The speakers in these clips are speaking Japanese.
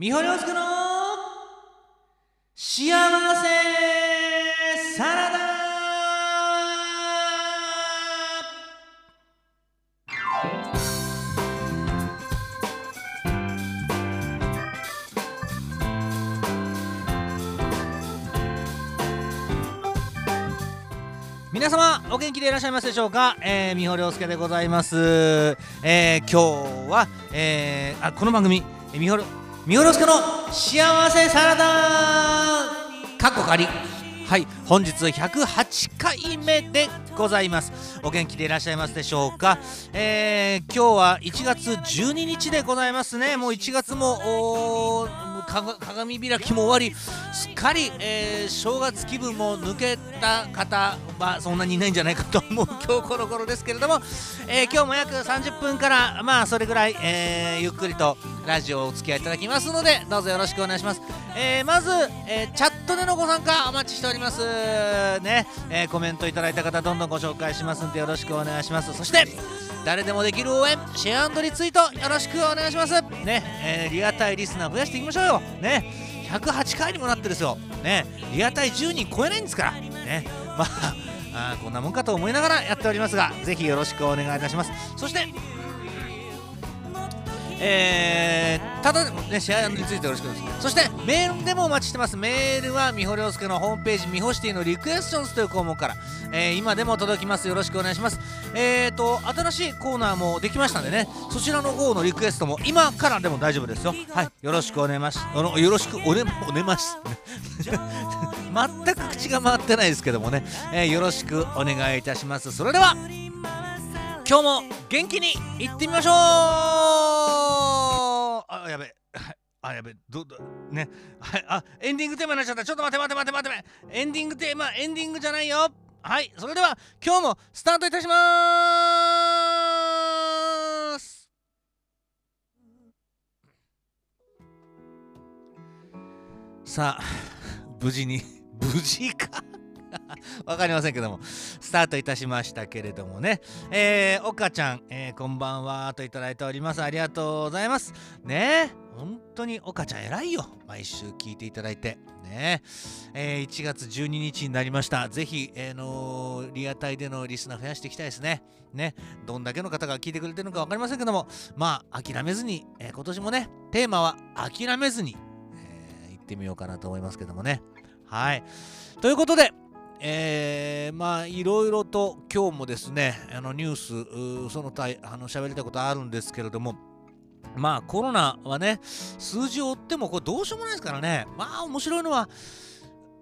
三保亮介の幸せサラダ。皆様お元気でいらっしゃいますでしょうか、えー、三保亮介でございます、えー、今日は、えー、あこの番組三保見下ろすかの幸せサラダかっこ仮はい本日108回目でございます。お元気でいらっしゃいますでしょうか、えー、今日は1月12日でございますね。もう1月も鏡開きも終わりすっかり、えー、正月気分も抜けた方はそんなにいないんじゃないかと思う今日この頃ですけれども、えー、今日も約30分からまあそれぐらい、えー、ゆっくりとラジオをお付き合いいただきますのでどうぞよろしくお願いします、えまず、えチャットでのご参加お待ちしております。ね、えコメントいただいた方どんどんご紹介しますんでよろしくお願いします。そして誰でもできる応援シェアリツイートよろしくお願いします。ね、えー、リアタイリスナー増やしていきましょう。よ。ね。108回にもなってるですよ。ね。リアタイ10人超えないんですから。ね。まああこんなもんかと思いながらやっておりますがぜひよろしくお願いいたします。そしてえー、ただでもね、シェアについてよろしくお願いします。そして、メールでもお待ちしてます。メールは、みほりょうすけのホームページ、みほシティのリクエスチョンズという項目から、えー、今でも届きます。よろしくお願いします。えーと、新しいコーナーもできましたんでね、そちらの方のリクエストも今からでも大丈夫ですよ。はい、よろしくお願いします。よろしくおね、おねます。全く口が回ってないですけどもね、えー、よろしくお願いいたします。それでは、今日も元気にいってみましょう。あやべ。あやべ。どどね。は いあエンディングテーマになっちゃった。ちょっと待って待って待って待って。エンディングテーマエンディングじゃないよ。はいそれでは今日もスタートいたします。さあ無事に無事か。わかりませんけども、スタートいたしましたけれどもね。えー、岡ちゃん、えー、こんばんはといただいております。ありがとうございます。ね本当に岡ちゃん偉いよ。毎週聞いていただいて。ねえー、1月12日になりました。ぜひ、えー、のー、リアタイでのリスナー増やしていきたいですね。ね、どんだけの方が聞いてくれてるのか分かりませんけども、まあ、諦めずに、えー、今年もね、テーマは諦めずに、えー、行ってみようかなと思いますけどもね。はい。ということで、えー、まあいろいろと今日もですねあのニュースその他あの喋りたいことあるんですけれどもまあコロナはね数字を追ってもこれどうしようもないですからね。まあ面白いのは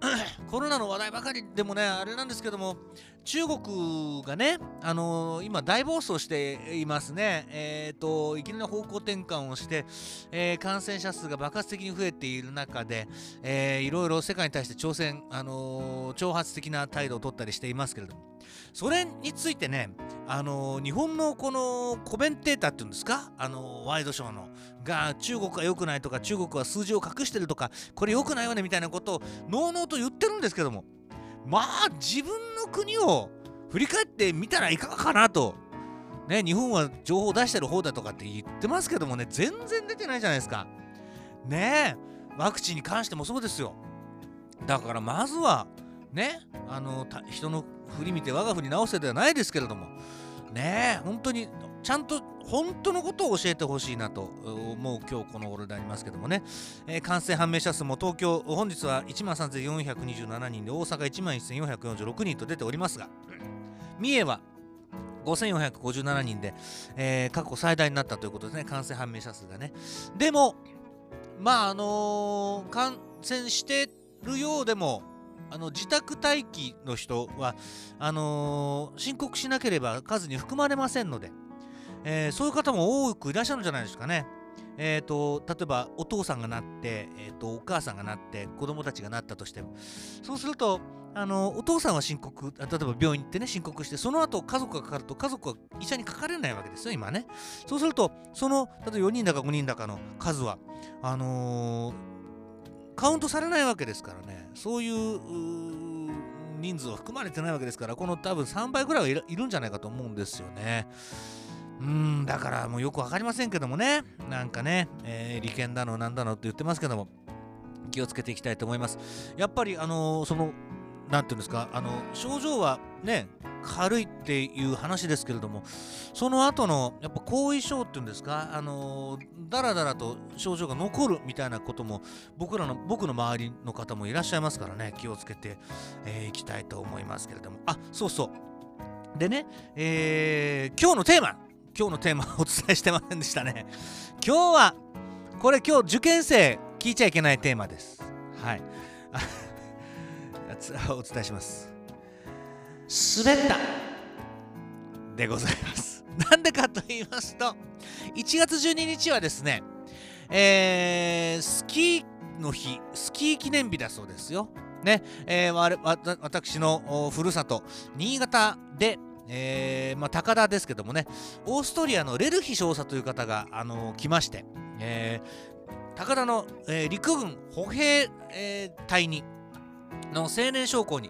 コロナの話題ばかりでもねあれなんですけども中国がね、あのー、今大暴走していますね。え、ー、と、いきなり方向転換をして、えー、感染者数が爆発的に増えている中で、えー、いろいろ世界に対して挑戦、あの挑発的な態度を取ったりしていますけれども、それについてね、あの日本のこのコメンテーターっていうんですか、あのワイドショーの、が中国が良くないとか、中国は数字を隠してるとか、これ良くないよねみたいなことを、のうのうと言ってるんですけども、まあ自分の国を振り返ってみたらいかがかなと。ね、日本は情報を出してる方だとかって言ってますけどもね、全然出てないじゃないですか。ねえ、ワクチンに関してもそうですよ。だからまずは、ね、あの、人の振り見て我が振り直せではないですけれども、ねえ、本当にちゃんと本当のことを教えてほしいなと思う今日この頃でありますけどもね、えー、感染判明者数も東京本日は1万3427人で大阪1万1446人と出ておりますが三重は5457人で、えー、過去最大になったということですね。感染判明者数がね。でもまああのー、感染してるようでもあの自宅待機の人はあのー、申告しなければ数に含まれませんので、えー、そういう方も多くいらっしゃるんじゃないですかね。えーと、例えばお父さんがなって、えーと、お母さんがなって子供たちがなったとしてもそうするとあのお父さんは申告例えば病院行ってね申告してその後家族がかかると家族は医者にかかれないわけですよ今ねそうするとその例えば4人だか5人だかの数はあのー、カウントされないわけですからね。そういう人数は含まれてないわけですからこの多分3倍ぐらいはいるんじゃないかと思うんですよね。うんだからもうよく分かりませんけどもね。なんかね、えー、利権だのなんだのって言ってますけども気をつけていきたいと思います。やっぱりあのー、その何て言うんですかあの症状はね軽いっていう話ですけれどもその後のやっぱ後遺症っていうんですかあのだらだらと症状が残るみたいなことも僕らの僕の周りの方もいらっしゃいますからね気をつけてい、えー、きたいと思いますけれども。あそうそう。でね、えー、今日のテーマ今日のテーマお伝えしてませんでしたね。今日はこれ今日受験生聞いちゃいけないテーマです。はい。お伝えします。滑った。でございます。なんでかと言いますと1月12日はですねえー、スキーの日スキー記念日だそうですよ。ね、えー、私のふるさと新潟でえーまあ、高田ですけどもね、オーストリアのレルヒ少佐という方が、あのー、来まして、えー、高田の、えー、陸軍歩兵、えー、隊にの青年将校に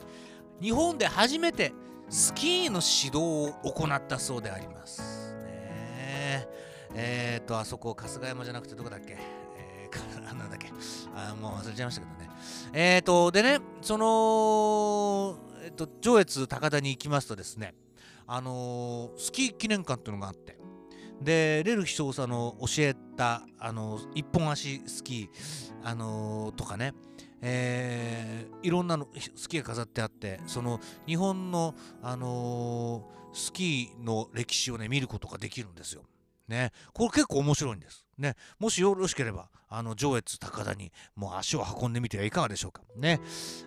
日本で初めてスキーの指導を行ったそうであります。ねえー、っと、あそこ、春日山じゃなくてどこだっけ？えー、なんだっけ？あもう忘れちゃいましたけどね。えー、っと、でね、その、えっと、上越高田に行きますとですね、あのー、スキー記念館っていうのがあってでレルヒ少佐の教えた、あのー、一本足スキー、あのー、とかね、えー、いろんなのスキーが飾ってあってその日本の、あのスキーの歴史をね見ることができるんですよ。ね、これ結構面白いんです。ね、もしよろしければ、あの上越高田にもう足を運んでみてはいかがでしょうか。ね、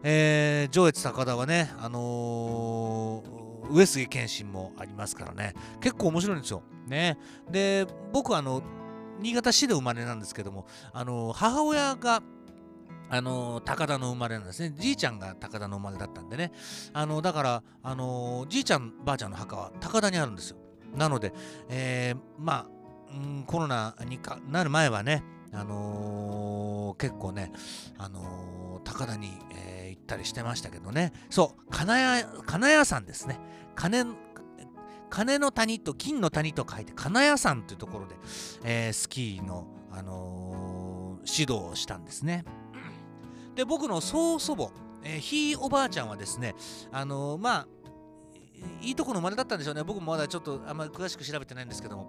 えー、上越高田はね、あのー、上杉謙信もありますからね、結構面白いんですよ。ね、で、僕はあの、新潟市で生まれなんですけども、あの、母親があの高田の生まれなんですね。じいちゃんが高田の生まれだったんでね。あのだから、あのじいちゃん、ばあちゃんの墓は高田にあるんですよ。なので、えー、まあ、うん、コロナにかなる前はね、あのー、結構ね、あのー、高田に、えー、行ったりしてましたけどね、そう、金谷金谷山ですね。金金の谷と金の谷と書いて金谷山というところで、えー、スキーの、あのー、指導をしたんですね。で僕の曽祖母、えー、ひいおばあちゃんはですね、あのー、まあいいとこの生まれだったんでしょうね。僕もまだちょっとあんまり詳しく調べてないんですけども、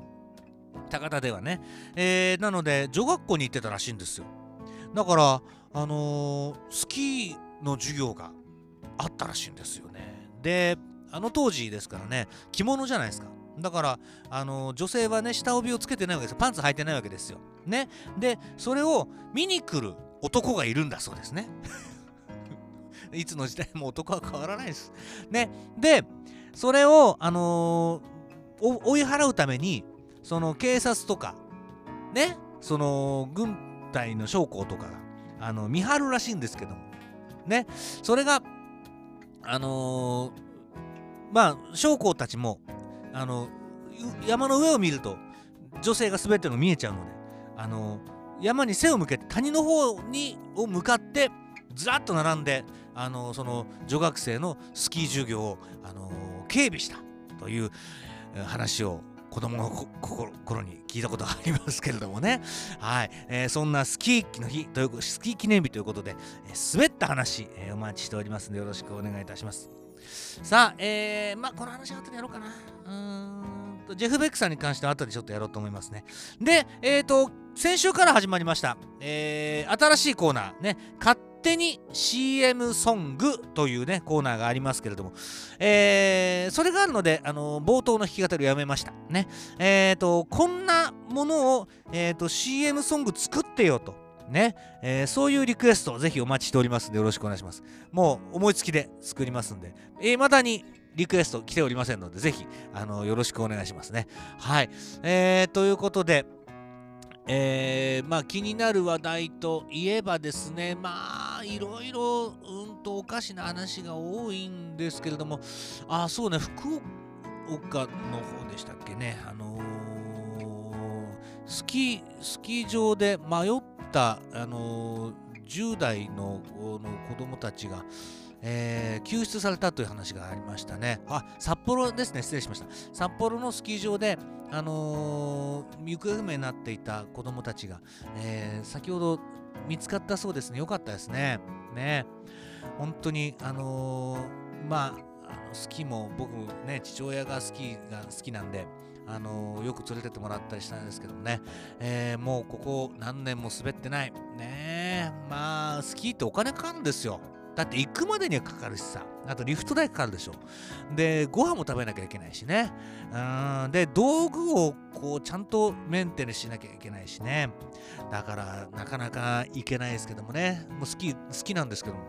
高田ではね。えー、なので、女学校に行ってたらしいんですよ。だから、あのー、スキーの授業があったらしいんですよね。で、あの当時ですからね、着物じゃないですか。だから、あのー、女性はね、下帯をつけてないわけですよ。パンツ履いてないわけですよ。ね。で、それを見に来る男がいるんだそうですね。いつの時代も男は変わらないです。ね。で、それを、あのー、追い払うために、その警察とか、ね、その軍隊の将校とかが、あの、見張るらしいんですけども、ね、それが、あのー、まあ、将校たちも、あの、山の上を見ると、女性が滑っての見えちゃうので、あの山に背を向けて谷の方にを向かってずらっと並んであのその女学生のスキー授業をあの警備したという話を子供の頃に聞いたことがありますけれどもね。はい。えー、そんなスキーの日という、スキー記念日ということで、えー、滑った話、えー、お待ちしておりますのでよろしくお願いいたします。さあ、えー、まあ、この話は後でやろうかな。うん、ジェフ・ベックさんに関しては後でちょっとやろうと思いますね。で、えっ、ー、と、先週から始まりました、えー、新しいコーナー、ね、勝手に CM ソングというね、コーナーがありますけれども、えー、それがあるので、あの冒頭の弾き語りをやめました。ね。えっ、ー、と、こんなものを、えっ、ー、と、CM ソング作ってよと。ね、えー、そういうリクエストをぜひお待ちしておりますのでよろしくお願いします。もう思いつきで作りますんで、えー、まだにリクエスト来ておりませんので、ぜひ、あのよろしくお願いしますね。はい。えー、ということで、えー、まあ気になる話題といえばですね、まあいろいろうんとおかしな話が多いんですけれども、あ、そうね、福岡の方でしたっけね、あのー、スキー、スキー場で迷った、あのー、10代のの子供たちが、えー救出されたという話がありましたね。あ、札幌ですね、失礼しました。札幌のスキー場で、あのー行方不明になっていた子供たちが、えー先ほど見つかったそうですね。よかったですね。ね。本当に、あのまあ、あのスキーも僕ね、父親がスキーが好きなんで、あのよく連れてってもらったりしたんですけどもね、えもうここ何年も滑ってない。ね、まあ、スキーってお金かかるんですよ。だって行くまでにはかかるしさ。あとリフト代かかるでしょ。で、ご飯も食べなきゃいけないしね。うん。で、道具をこうちゃんとメンテナンスしなきゃいけないしね。だから、なかなか行けないですけどもね。もうスキー好きなんですけども。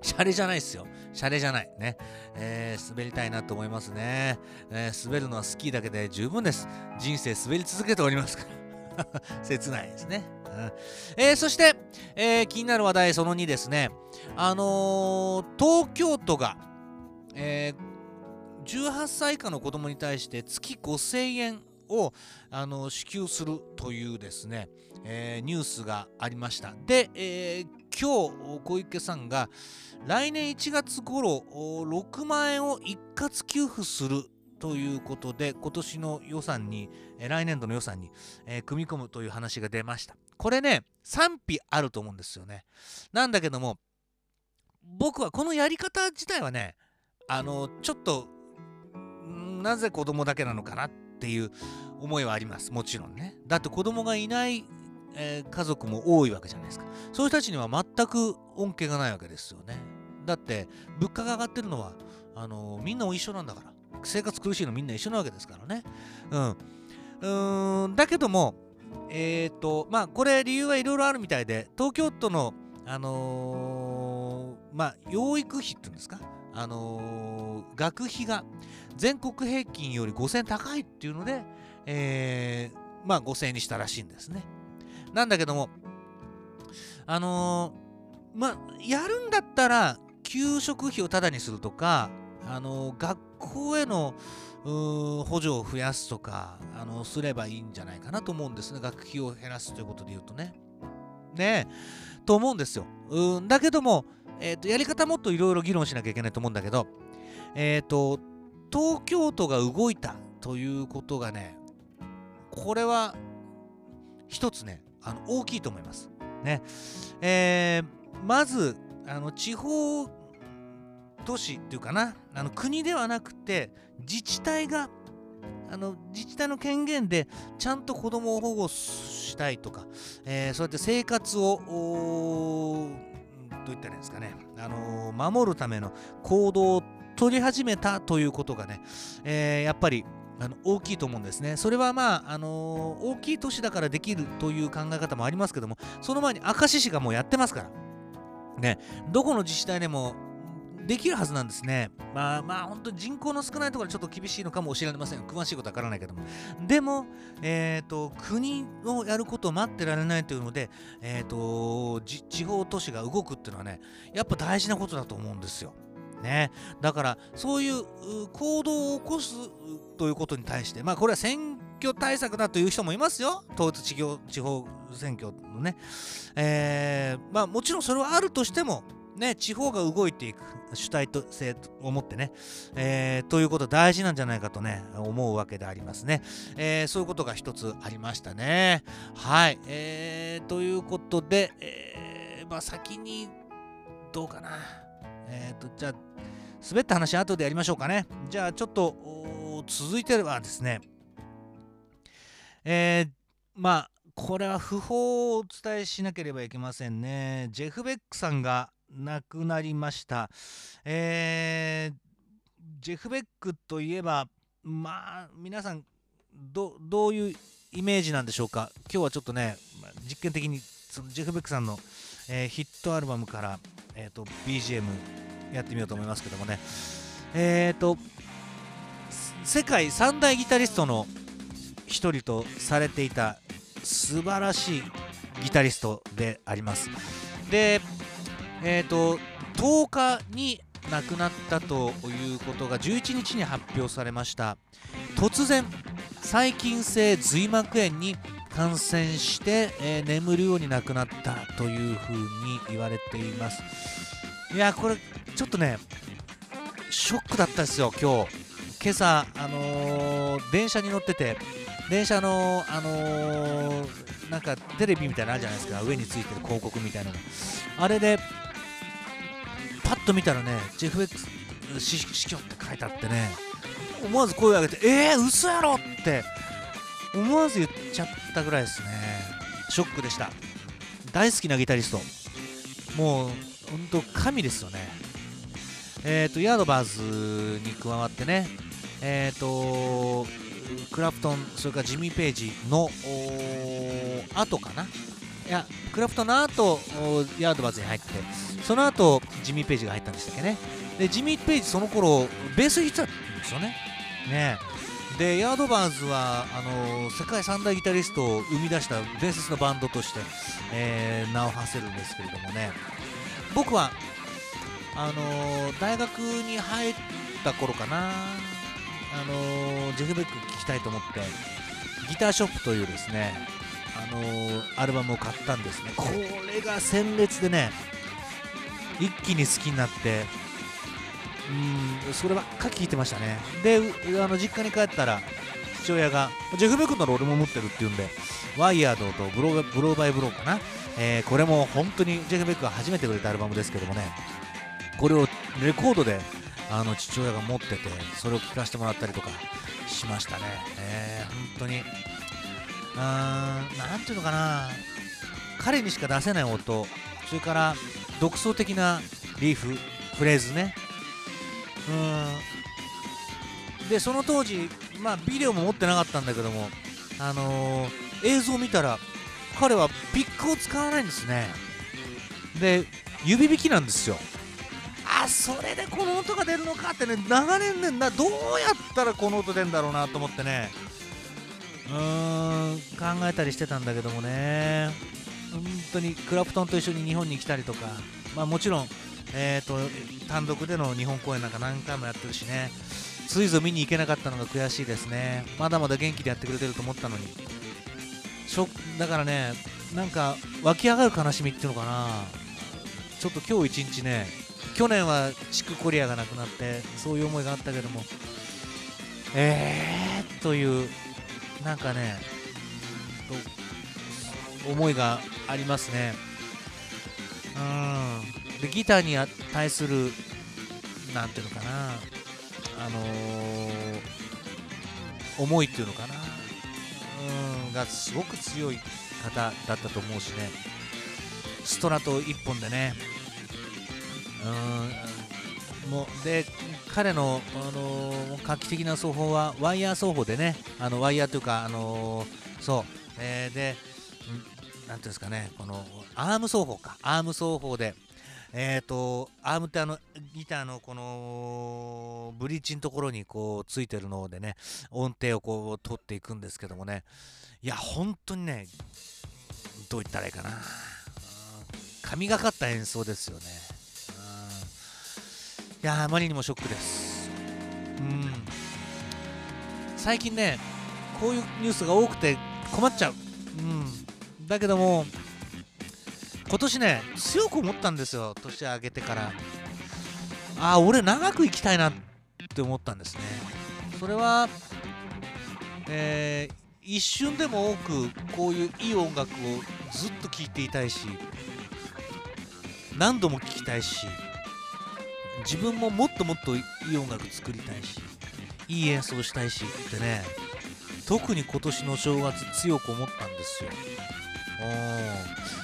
シャレじゃないですよ。シャレじゃない。ね。えー滑りたいなと思いますね、えー滑るのはスキーだけで十分です。人生滑り続けておりますから。切ないですね。えーそして、えー気になる話題その2ですね。あのー東京都が、えー18歳以下の子供に対して月5000円をあの支給するというですね、えニュースがありました。で、えー今日小池さんが来年1月頃お6万円を一括給付するということで今年の予算に、え来年度の予算に、えー組み込むという話が出ました。これね賛否あると思うんですよね。なんだけども僕はこのやり方自体はねあのちょっとなぜ子供だけなのかなっていう思いはあります。もちろんね。だって子供がいない、えー家族も多いわけじゃないですか。そういう人たちには全く恩恵がないわけですよね。だって物価が上がってるのはあのみんな一緒なんだから。生活苦しいのみんな一緒なわけですからね。うん。うん。だけどもえっ、とまあこれ理由はいろいろあるみたいで東京都のあのーまあ養育費っていうんですか？あのー学費が全国平均より5000円高いっていうので、えーまあ5000円にしたらしいんですね。なんだけども、あのまあ、やるんだったら、給食費をタダにするとか、あの学校への補助を増やすとか、あのすればいいんじゃないかなと思うんですね。学費を減らすということで言うとね。ねえ、と思うんですよ。うんだけども、えーと、やり方もっといろいろ議論しなきゃいけないと思うんだけど、えっ、と、東京都が動いたということがね、これは一つね、あの大きいと思います。ね。えーまず、あの地方都市っていうかな、あの国ではなくて、自治体が、あの自治体の権限でちゃんと子供を保護したいとか、えーそうやって生活を、どう言ったらいいんですかね、あのー守るための行動を取り始めたということがね、えーやっぱりあの大きいと思うんですね。それはまあ、あのー大きい都市だからできるという考え方もありますけども、その前に明石市がもうやってますから。ね、どこの自治体でもできるはずなんですね。まあまあ、本当に人口の少ないところはちょっと厳しいのかもしれません。詳しいことはわからないけども。でも、えっ、と、国のやることを待ってられないというので、えっ、と、地方都市が動くっていうのはね、やっぱ大事なことだと思うんですよ。ね、だからそういう行動を起こすということに対してまあこれは選挙対策だという人もいますよ統一地方地方選挙のね、えーまあもちろんそれはあるとしてもね地方が動いていく主体と性を持ってね、えーということ大事なんじゃないかとね思うわけでありますね、えーそういうことが一つありましたね。はい、えーということで、えーまあ先にどうかな。えっ、とじゃあ滑った話後でやりましょうかね。じゃあちょっと続いてはですねえーまあこれは訃報をお伝えしなければいけませんね。ジェフ・ベックさんが亡くなりました。えージェフ・ベックといえばまあ皆さんどどういうイメージなんでしょうか？今日はちょっとね実験的にそのジェフ・ベックさんの、えーヒットアルバムから、えー、と BGM やってみようと思いますけどもね。えっ、と世界三大ギタリストの一人とされていた素晴らしいギタリストであります。でえっ、と10日に亡くなったということが11日に発表されました。突然細菌性髄膜炎に感染して、えー眠るように亡くなったというふうに言われています。いやこれちょっとねショックだったですよ今日。今朝あのー、電車に乗ってて電車のあのー、なんかテレビみたいなのあるじゃないですか。上についてる広告みたいなの。あれでパッと見たらねジェフ・ベック死去って書いてあってね思わず声を上げてえー、嘘やろって思わず言っちゃったぐらいですね。ショックでした。大好きなギタリスト。もう本当神ですよね。えっ、ー、とヤードバーズに加わってねえっ、ー、とクラプトンそれからジミー・ページの後かないやクラプトの後ヤードバーズに入ってその後ジミー・ページが入ったんでしたっけね。でジミー・ページその頃ベース弾いてたんですよね。ね。でヤードバーズはあの世界三大ギタリストを生み出した伝説のバンドとして、えー、名を馳せるんですけれどもね。僕はあの大学に入った頃かな。あのジェフ・ベック聴きたいと思ってギターショップというですねあのアルバムを買ったんですね。これが鮮烈でね一気に好きになって。うんそればっか聴いてましたね。であの実家に帰ったら父親がジェフ・ベックなら俺も持ってるって言うんでワイヤードとブロブローバイブローかな、えー、これも本当にジェフ・ベックが初めてくれたアルバムですけどもね。これをレコードであの父親が持っててそれを聴かせてもらったりとかしましたね、えー、本当に何ていうのかな。彼にしか出せない音。それから独創的なリーフフレーズね。うん。でその当時まあビデオも持ってなかったんだけどもあのー、映像を見たら彼はピックを使わないんですね。で指弾きなんですよ。あそれでこの音が出るのかってね長年ねどうやったらこの音出るんだろうなと思ってね。うん考えたりしてたんだけどもね。本当にクラプトンと一緒に日本に来たりとか、まあ、もちろん、えーと、単独での日本公演なんか何回もやってるしね。ついぞ見に行けなかったのが悔しいですね。まだまだ元気でやってくれてると思ったのに。ショだからねなんか湧き上がる悲しみっていうのかな。ちょっと今日一日ね去年は地区コリアがなくなってそういう思いがあったけども。えーというなんかね思いがありますね。うん。でギターに対するなんていうのかな。あのー、思いっていうのかな。うん。がすごく強い方だったと思うしね。ストラト1本でね。うん。もうで彼の、あのー、画期的な奏法はワイヤー奏法でねあのワイヤーというか、あのー、そう、えー、で、なんていうんですかねこのアーム奏法か。アーム奏法で。えっ、ー、とアームってあのギターのこのブリッジのところにこうついてるのでね音程をこう取っていくんですけどもね。いや本当にねどう言ったらいいかな。神がかった演奏ですよね。いやあまりにもショックです。うん。最近ねこういうニュースが多くて困っちゃう。うん。だけども今年ね強く思ったんですよ年明けてから。ああ俺長く生きたいなって思ったんですね。それはえー、一瞬でも多くこういういい音楽をずっと聴いていたいし何度も聴きたいし。自分ももっともっといい音楽作りたいしいい演奏したいしってね特に今年の正月強く思ったんですよ。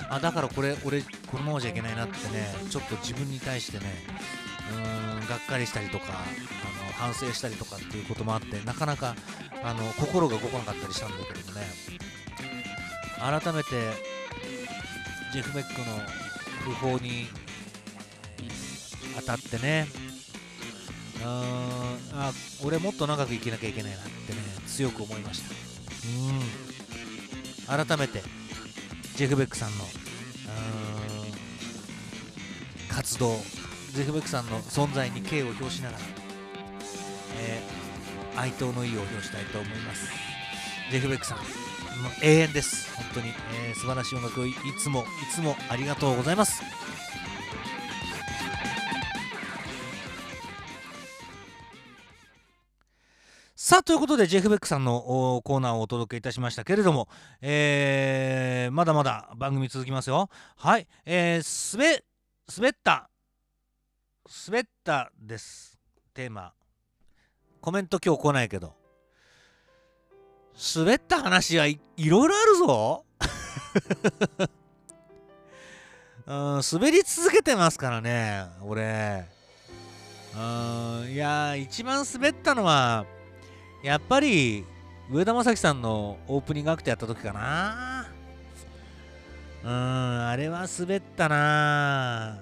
あだからこれ俺このままじゃいけないなってねちょっと自分に対してねうーんがっかりしたりとかあの反省したりとかっていうこともあってなかなかあの心が動かなかったりしたんだけどもね。改めてジェフ・ベックの訃報に当たってね。うんあ俺もっと長く生きなきゃいけないなってね強く思いました。うん。改めてジェフ・ベックさんの活動ジェフ・ベックさんの存在に敬意を表しながら、えー、哀悼の意を表したいと思います。ジェフ・ベックさん永遠です。本当に、えー、素晴らしい音楽をいつもいつもありがとうございます。さあということでジェフ・ベックさんのコーナーをお届けいたしましたけれども、えー、まだまだ番組続きますよ。はいえー、滑滑った滑ったです。テーマ。コメント今日来ないけど。滑った話はいいろいろあるぞ。うん、滑り続けてますからね俺。うんいや一番滑ったのはやっぱり上田正樹さんのオープニングアクトやった時かな。うんあれは滑ったな。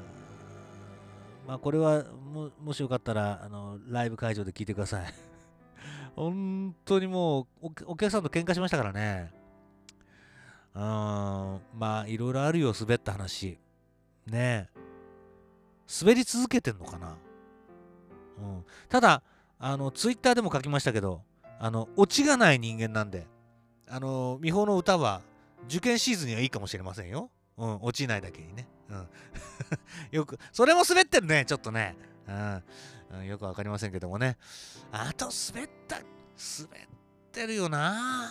まあこれはももしよかったらあのライブ会場で聞いてください。本当にもうお客さんと喧嘩しましたからね。うんまあいろいろあるよ滑った話。ね。滑り続けてんのかな、うん、ただあのツイッターでも書きましたけどあのオチがない人間なんで。あの美穂の歌は受験シーズンにはいいかもしれませんよ、うん、落ちないだけにね、うん、よくそれも滑ってるねちょっとね、うん、うんよくわかりませんけどもね。あと滑った滑ってるよな。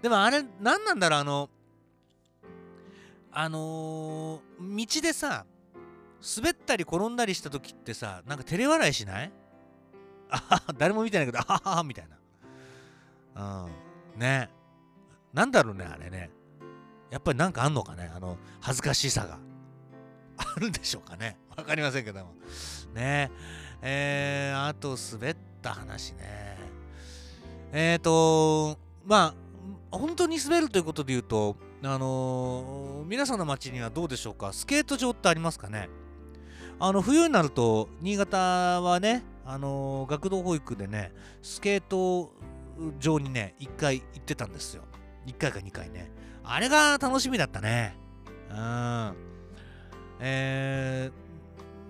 でもあれ何なんだろうあのあのー、道でさ滑ったり転んだりした時ってさなんか照れ笑いしない？あ誰も見てないけどあははみたいな。うん。ね。なんだろうねあれね。やっぱりなんかあんのかねあの恥ずかしさが。あるんでしょうかね。わかりませんけども。ね。えー、あと滑った話ね。えっ、ー、とまあ本当に滑るということで言うとあのー、皆さんの街にはどうでしょうか。スケート場ってありますかね。あの冬になると新潟はね、あのー、学童保育でねスケート場にね1回行ってたんですよ1回か2回ねあれが楽しみだったねうんえ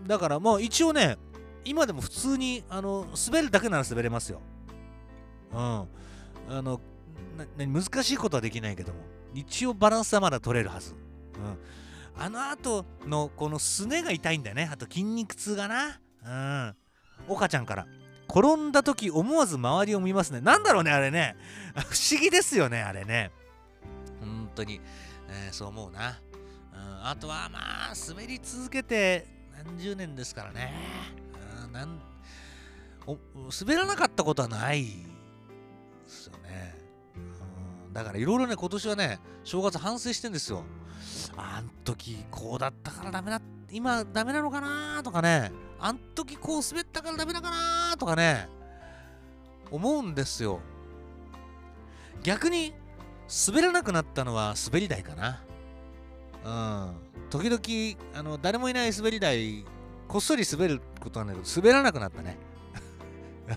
ー、だからもう一応ね今でも普通にあの滑るだけなら滑れますようんあの難しいことはできないけども一応バランスはまだ取れるはず。うん。あの後のこのすねが痛いんだよね。あと筋肉痛がな。うん。岡ちゃんから。転んだ時思わず周りを見ますね。なんだろうね、あれね。不思議ですよね、あれね。本当に、えー、そう思うな。うん、あとはまあ、滑り続けて何十年ですからね。うん、なん滑らなかったことはないですよね。だからいろいろね、今年はね、正月反省してんですよ。あん時こうだったからダメだ、今ダメなのかなとかね、あん時こう滑ったからダメだかなとかね、思うんですよ。逆に滑らなくなったのは滑り台かな。うん。時々、あの、誰もいない滑り台、こっそり滑ることなんだけど、滑らなくなったね。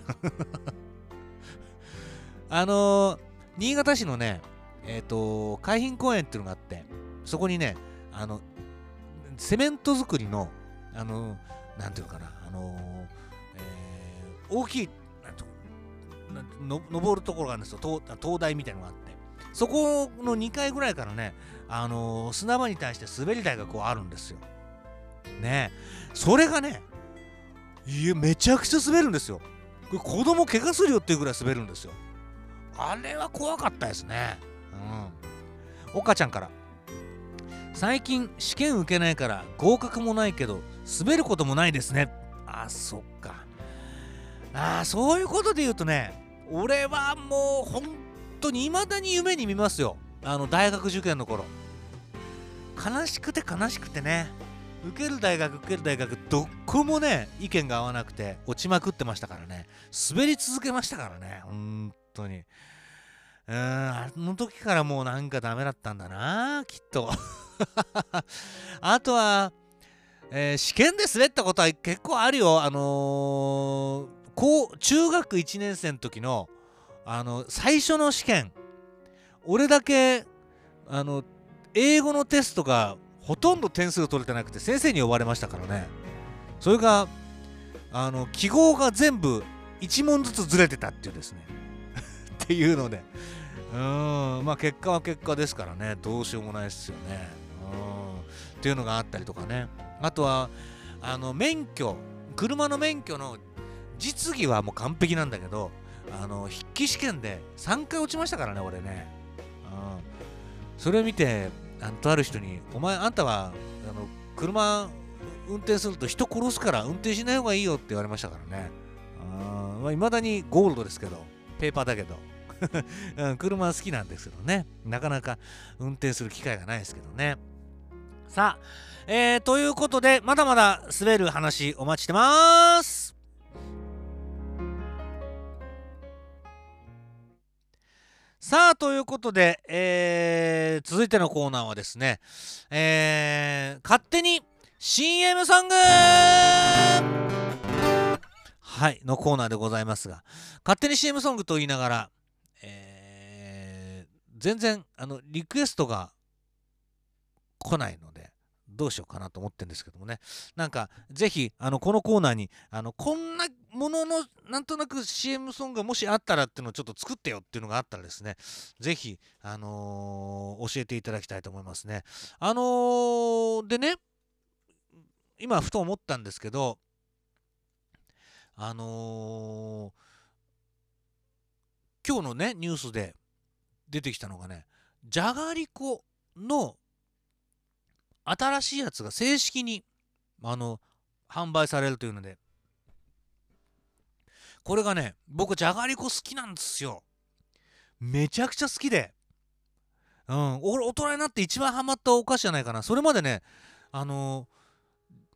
あのー新潟市のね、えっ、ー、と、海浜公園っていうのがあって、そこにね、あの、セメント作りの、あの、なんていうのかな、あの、ー、大きい、登るところがあるんですよ。灯、台みたいのがあって、そこの2階ぐらいからね、あの砂場に対して滑り台がこうあるんですよ。ね。それがね、いや、めちゃくちゃ滑るんですよ。これ子供怪我するよっていうぐらい滑るんですよ。あれは怖かったですね。うん。岡ちゃんから。最近試験受けないから合格もないけど滑ることもないですね。あそっかあそういうことで言うとね俺はもう本当に未だに夢に見ますよ。あの大学受験の頃。悲しくて悲しくてね受ける大学受ける大学どこもね意見が合わなくて落ちまくってましたからね。滑り続けましたからね本当に。うんあの時からもうなんかダメだったんだなきっと。あとは、えー、試験で滑ったことは結構あるよ。あのー、こう中学1年生の時のあの最初の試験俺だけあの英語のテストがほとんど点数が取れてなくて先生に呼ばれましたからね。それがあの記号が全部1問ずつずれてたっていうですね。っていうので。うんまあ結果は結果ですからね。どうしようもないですよね。うん。っていうのがあったりとかね。あとはあの免許車の免許の実技はもう完璧なんだけどあの筆記試験で3回落ちましたからね俺ね、うん、それを見てあのとある人に「お前あんたはあの車運転すると人殺すから運転しない方がいいよ」って言われましたからね。いまあ、未だにゴールドですけどペーパーだけど。うん、車好きなんですけどね。なかなか運転する機会がないですけどね。さあ、えー、ということでまだまだ滑る話お待ちしてます。さあということで、えー、続いてのコーナーはですね、えー、勝手に CM ソング！はいのコーナーでございますが勝手に CM ソングと言いながら、えー、全然あのリクエストが来ないのでどうしようかなと思ってるんですけどもね。なんかぜひあのこのコーナーにあのこんなもののなんとなく CM ソングがもしあったらっていうのをちょっと作ってよっていうのがあったらですねぜひ、あのー、教えていただきたいと思いますね。あのー、でね今ふと思ったんですけどあのー、今日のねニュースで出てきたのがねじゃがりこの新しいやつが正式にあの販売されるというのでこれがね僕じゃがりこ好きなんですよ。めちゃくちゃ好きで。うん俺大人になって一番ハマったお菓子じゃないかな。それまでねあの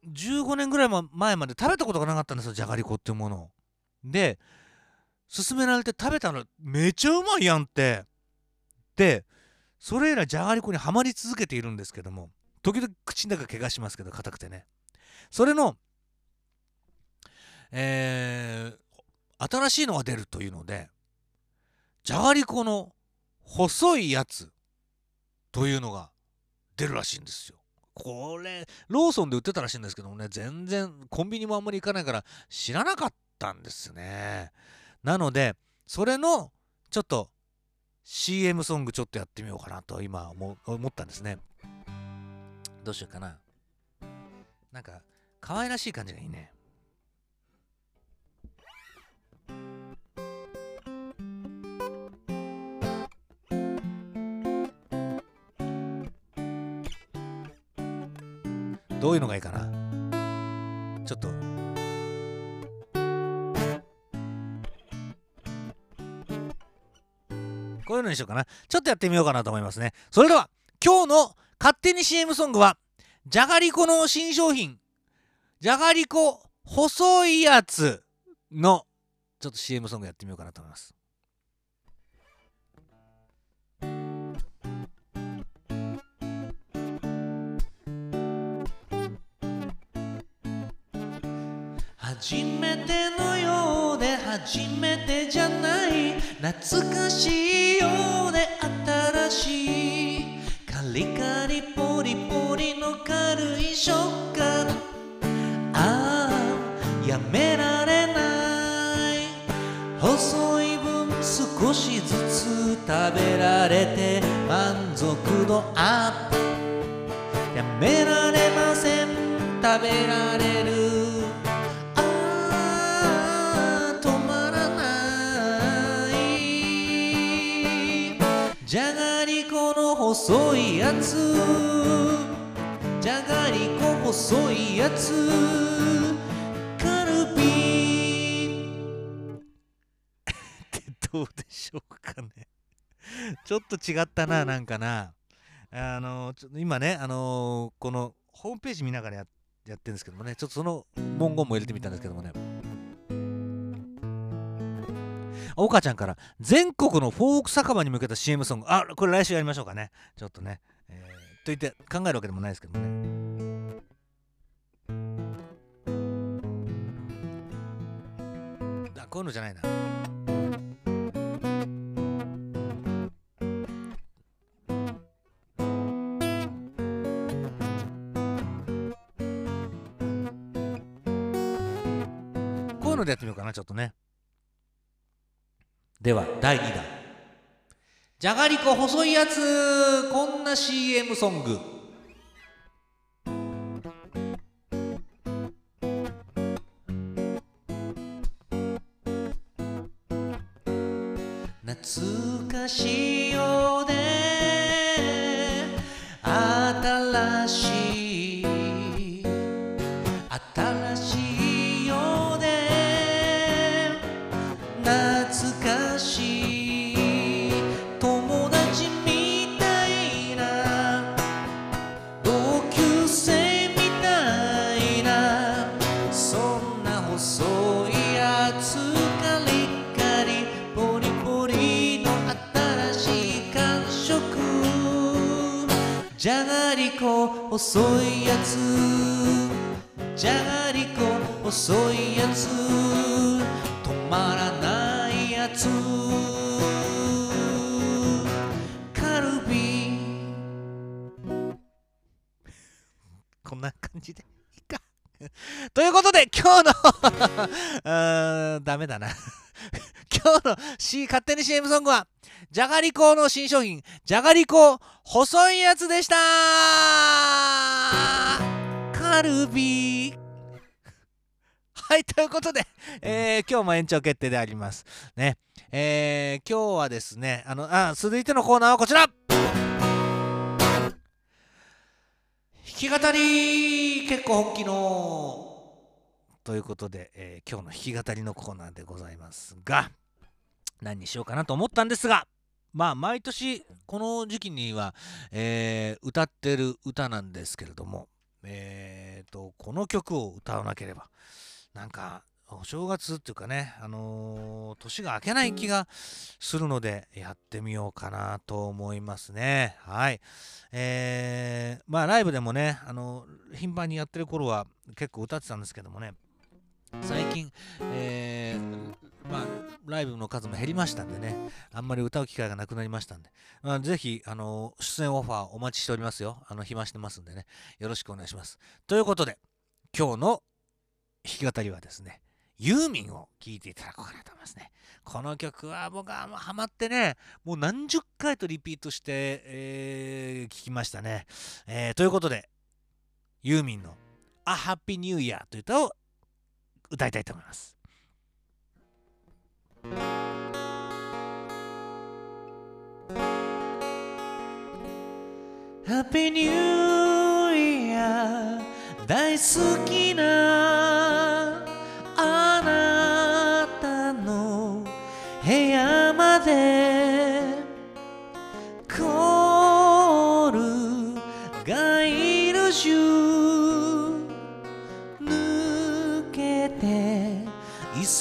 ー、15年ぐらい前まで食べたことがなかったんですよじゃがりこっていうものを。で勧められて食べたらめちゃうまいやんって。でそれ以来じゃがりこにはまり続けているんですけども。時々口の中怪我しますけど硬くてね。それのえー、新しいのが出るというのでじゃがりこの細いやつというのが出るらしいんですよ。これローソンで売ってたらしいんですけどもね全然コンビニもあんまり行かないから知らなかったんですね。なのでそれのちょっと CM ソングちょっとやってみようかなと今思ったんですね。どうしようかな。なんか、可愛らしい感じがいいね。どういうのがいいかな？ちょっと。こういうのにしようかな。ちょっとやってみようかなと思いますね。それでは今日の勝手に CM ソングは、じゃがりこの新商品、じゃがりこ細いやつの、ちょっと CM ソングやってみようかなと思います。初めてのようで初めてじゃない。懐かしいようで新しいカリカリポリポリの軽い食感。ああやめられない。細い分少しずつ食べられて満足度アップ。やめられません。食べられる細いやつ。じゃがりこ細いやつ。カルビ ってどうでしょうかね。ちょっと違ったななんかな。あのちょ今ねあのこのホームページ見ながらややってるんですけどもね。ちょっとその文言も入れてみたんですけどもね岡ちゃんから全国のフォーク酒場に向けた CM ソング。あこれ来週やりましょうかね。ちょっとね、えー、と言って考えるわけでもないですけどね。あこういうのじゃないな。こういうのでやってみようかなちょっとね。では第2弾。じゃがりこ細いやつ。こんな CM ソング。懐かしいようで。新しいこ細いやつ。じゃがりこ細いやつ。止まらないやつ。カルビこんな感じでいいか。ということで今日の うーんダメだな。今日の、C、勝手に CM ソングはじゃがりこの新商品じゃがりこ細いやつでした。ルビ はい、ということで、えー今日も延長決定であります。ね。えー今日はですね、あの、あ、続いてのコーナーはこちら弾き語り結構本気のということで、えー今日の弾き語りのコーナーでございますが何にしようかなと思ったんですがまあ毎年この時期には、えー歌ってる歌なんですけれども、えーとこの曲を歌わなければなんかお正月っていうかね、あのー年が明けない気がするのでやってみようかなと思いますね。はい。えーまあライブでもね、あの頻繁にやってる頃は結構歌ってたんですけどもね、最近、えーまあ、ライブの数も減りましたんでね、あんまり歌う機会がなくなりましたんで、まあ、ぜひ、あの出演オファーお待ちしておりますよ。あの、暇してますんでね、よろしくお願いします。ということで、今日の弾き語りはですね、ユーミンを聴いていただこうかなと思いますね。この曲は僕はもうハマってね、もう何十回とリピートして、えー聞きましたね。えーということで、ユーミンの A Happy New Year という歌を歌いたいと思います。Happy New Year 大好きな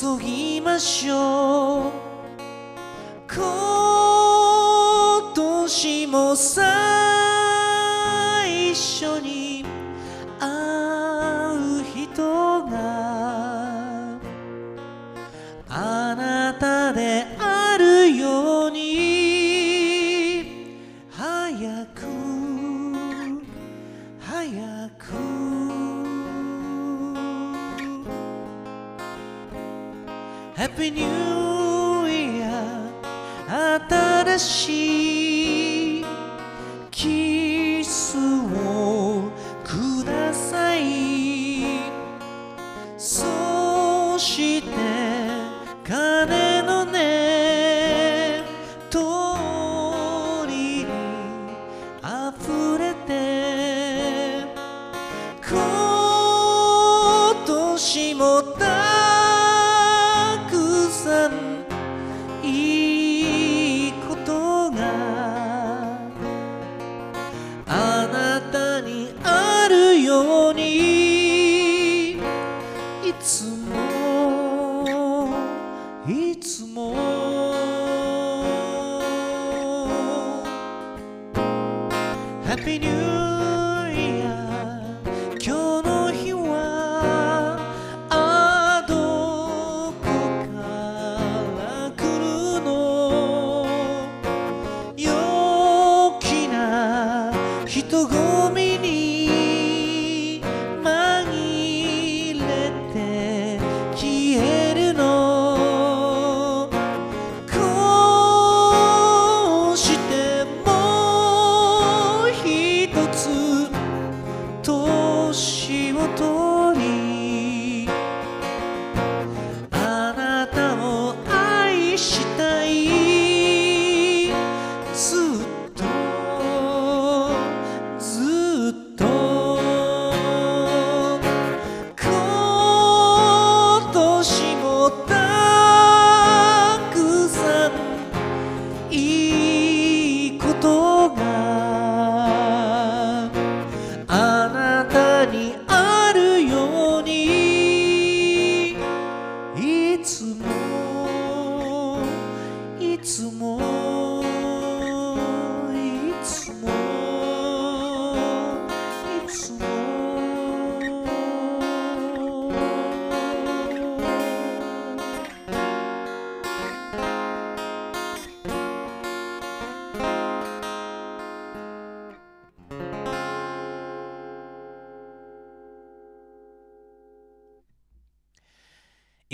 急ぎましょう。今年もさ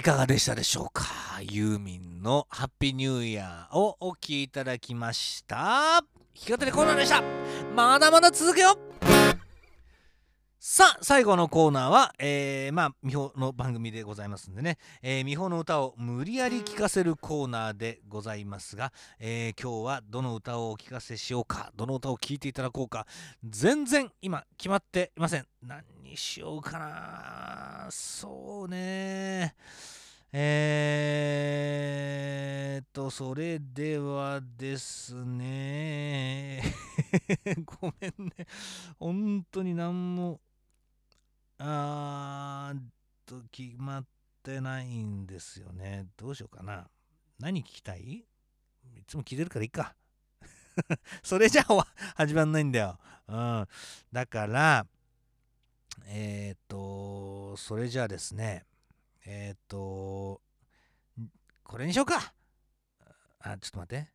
かがでしたでしょうか？ユーミンのハッピーニューイヤーをお聴きいただきました。弾き語りコーナーでした。まだまだ続けよ。さあ最後のコーナーは、えー、まあ美穂の番組でございますんでね、えー、美穂の歌を無理やり聴かせるコーナーでございますが、えー、今日はどの歌をお聴かせしようかどの歌を聴いていただこうか全然今決まっていません。何にしようかな。そうね。えー、っとそれではですね ごめんね本当に何もあーっと決まってないんですよね。どうしようかな。何聞きたい？いつも聞いてるからいいか。それじゃあ 始まんないんだよ。うん。だから、えっ、ー、と、それじゃあですね、えっ、ー、と、これにしようか。あ、ちょっと待って。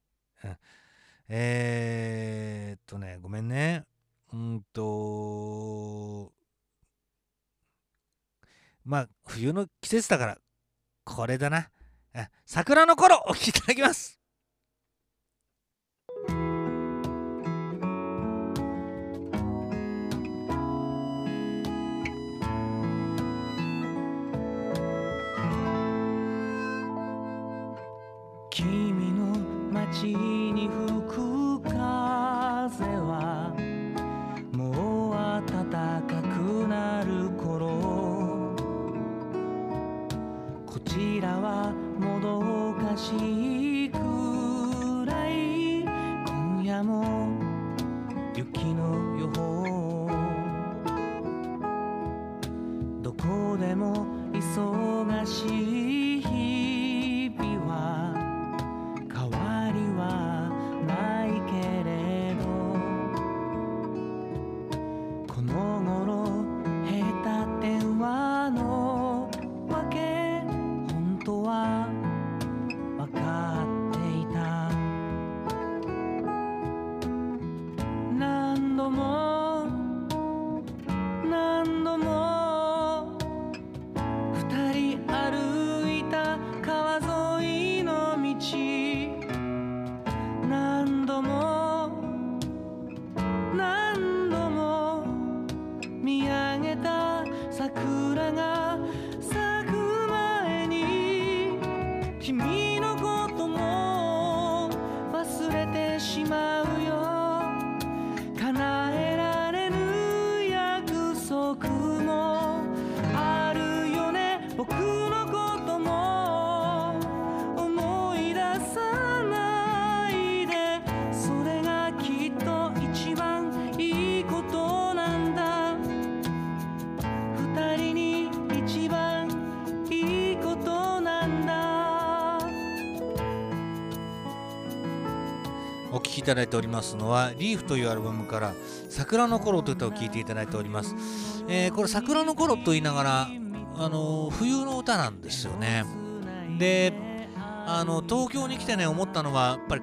うん、えっとね、ごめんね。うんと、まあ、冬の季節だから、これだな。桜の頃、お聴きいただきます。いただいておりますのは「リーフというアルバムから「桜の頃」という歌を聴いていただいております、えー、これ桜の頃と言いながらあの冬の歌なんですよねであの東京に来てね思ったのはやっぱり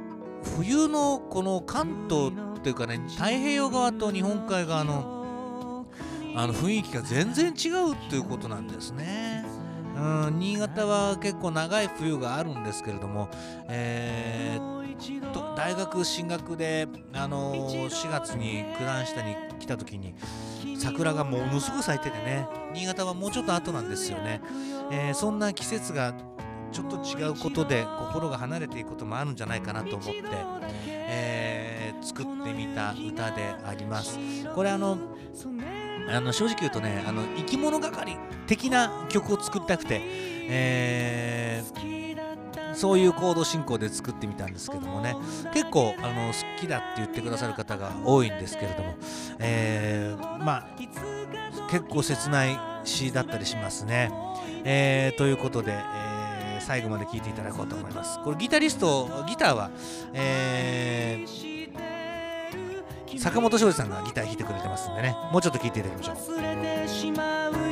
冬のこの関東っていうかね太平洋側と日本海側のあの雰囲気が全然違うっていうことなんですね。うん、新潟は結構長い冬があるんですけれども、えーと大学進学で、あのー、4月に九段下に来た時に桜がものすごく咲いててね新潟はもうちょっと後なんですよね、えー、そんな季節がちょっと違うことで心が離れていくこともあるんじゃないかなと思って、えー、作ってみた歌であります。これあのあの正直言うとねあの生き物係的な曲を作りたくて、えーそういうコード進行で作ってみたんですけどもね結構あの好きだって言ってくださる方が多いんですけれども、えー、まあ結構切ない詩だったりしますね。えー、ということで、えー、最後まで聴いていただこうと思います。これギタリストギターは、え、坂本庄司さんがギター弾いてくれてますんでねもうちょっと聴いていただきましょう。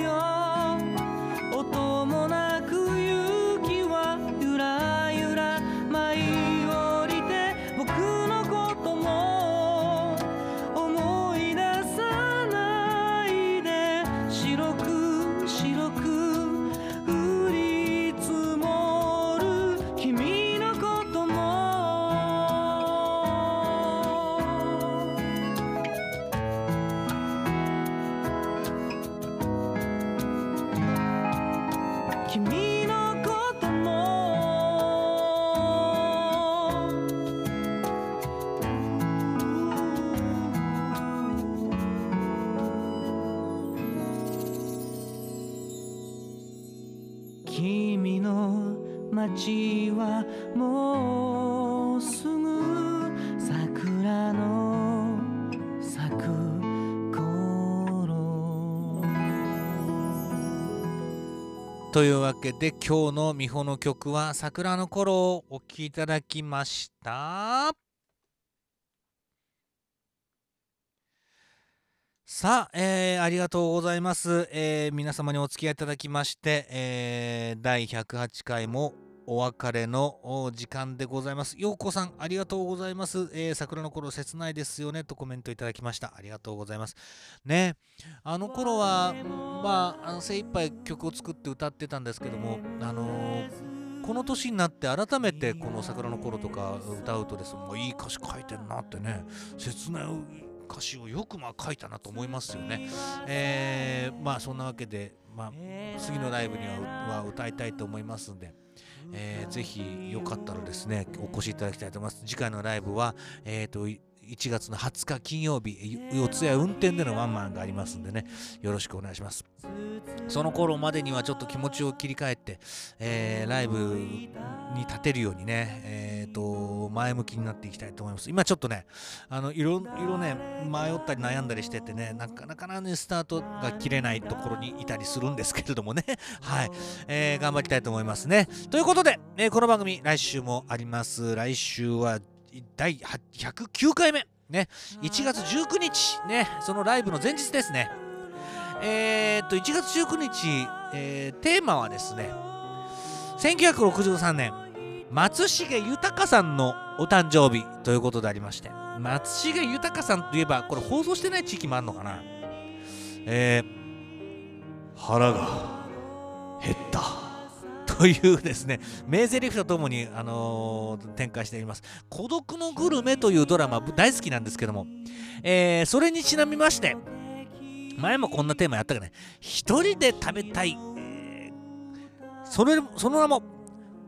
というわけで今日の美穂の曲は「桜の頃」をお聴きいただきました。さあ、えーありがとうございます、えー皆様にお付き合いいただきまして、えー第108回もお別れの時間でございます。ようこさん、ありがとうございます。えー桜の頃切ないですよねとコメントいただきました。ありがとうございます。ね、あの頃は、まあ、あの精一杯曲を作って歌ってたんですけども、あのーこの年になって改めてこの桜の頃とか歌うとですもういい歌詞書いてんなってね切ない歌詞をよくまあ書いたなと思いますよね。えーまあそんなわけで、まあ、次のライブにはは歌いたいと思いますんで、えーぜひよかったらですねお越しいただきたいと思います。次回のライブは、えー、と1月の20日金曜日四谷運転でのワンマンがありますんでねよろしくお願いします。その頃までにはちょっと気持ちを切り替えて、えーライブに立てるようにね、えー、と前向きになっていきたいと思います。今ちょっとね、あのいろいろね、迷ったり悩んだりしててね、なかなかな、ね、スタートが切れないところにいたりするんですけれどもね、はい、えー頑張りたいと思いますね。ということで、えーこの番組、来週もあります。来週は第109回目、ね、1月19日、ね、そのライブの前日ですね。えー、っと、1月19日、えーテーマはですね、1963年、松重豊さんのお誕生日ということでありまして、松重豊さんといえば、これ放送してない地域もあるのかな。えー腹が減った。というですね、名台詞とともに、あのー展開しています。孤独のグルメというドラマ、大好きなんですけども、えーそれにちなみまして、前もこんなテーマやったかね、一人で食べたい、えーそれその名も、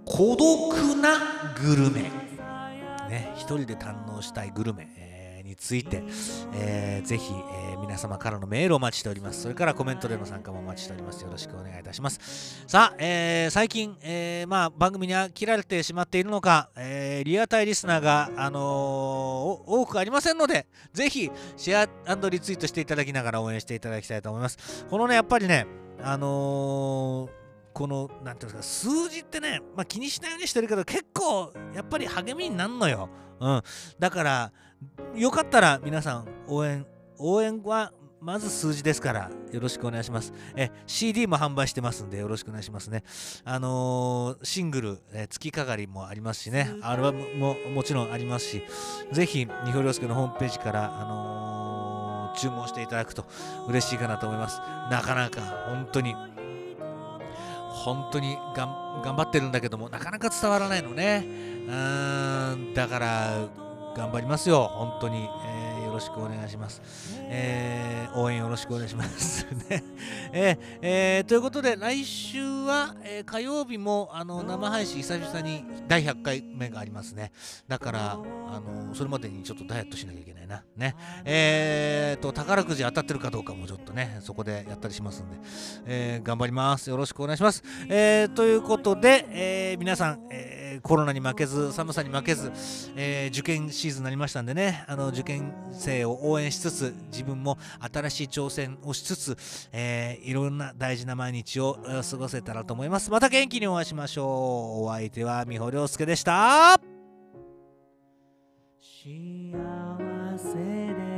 孤独なグルメ。ね、一人で堪能したいグルメ、ついて、えーぜひ、えー皆様からのメールをお待ちしております。それからコメントでの参加もお待ちしております。よろしくお願いいたします。さあ、えー最近、えーまあ、番組に飽きられてしまっているのか、えーリアタイリスナーが、あの多くありませんので、ぜひシェアリツイートしていただきながら応援していただきたいと思います。このね、やっぱりね、あのこの、なんていうんですか、数字ってね、まあ、気にしないようにしてるけど、結構、やっぱり励みになるのよ。うん。だから、よかったら皆さん、応援、応援は、まず数字ですから、よろしくお願いします。え、CD も販売してますんで、よろしくお願いしますね。あのーシングル、え月かがりもありますしね、アルバムももちろんありますし、ぜひ、二表亮介のホームページから、あのー注文していただくと嬉しいかなと思います。なかなか、本当に、本当にがん頑張ってるんだけども、なかなか伝わらないのね。うーん、だから、頑張りますよ、本当に。ろしくお願いします。えー応援よろしくお願いします。ね えーえーということで、来週は、えー火曜日もあの生配信、久々に第100回目がありますね。だから、あのそれまでにちょっとダイエットしなきゃいけないな。ねえーと、宝くじ当たってるかどうかもちょっとね、そこでやったりしますんで、えー頑張ります。よろしくお願いします。えーということで、えー皆さん、えーコロナに負けず、寒さに負けず、えー受験シーズンになりましたんでね、あの受験生生を応援しつつ自分も新しい挑戦をしつつ、えー、いろんな大事な毎日を過ごせたらと思います。また元気にお会いしましょう。お相手は美穂亮介でした。幸せで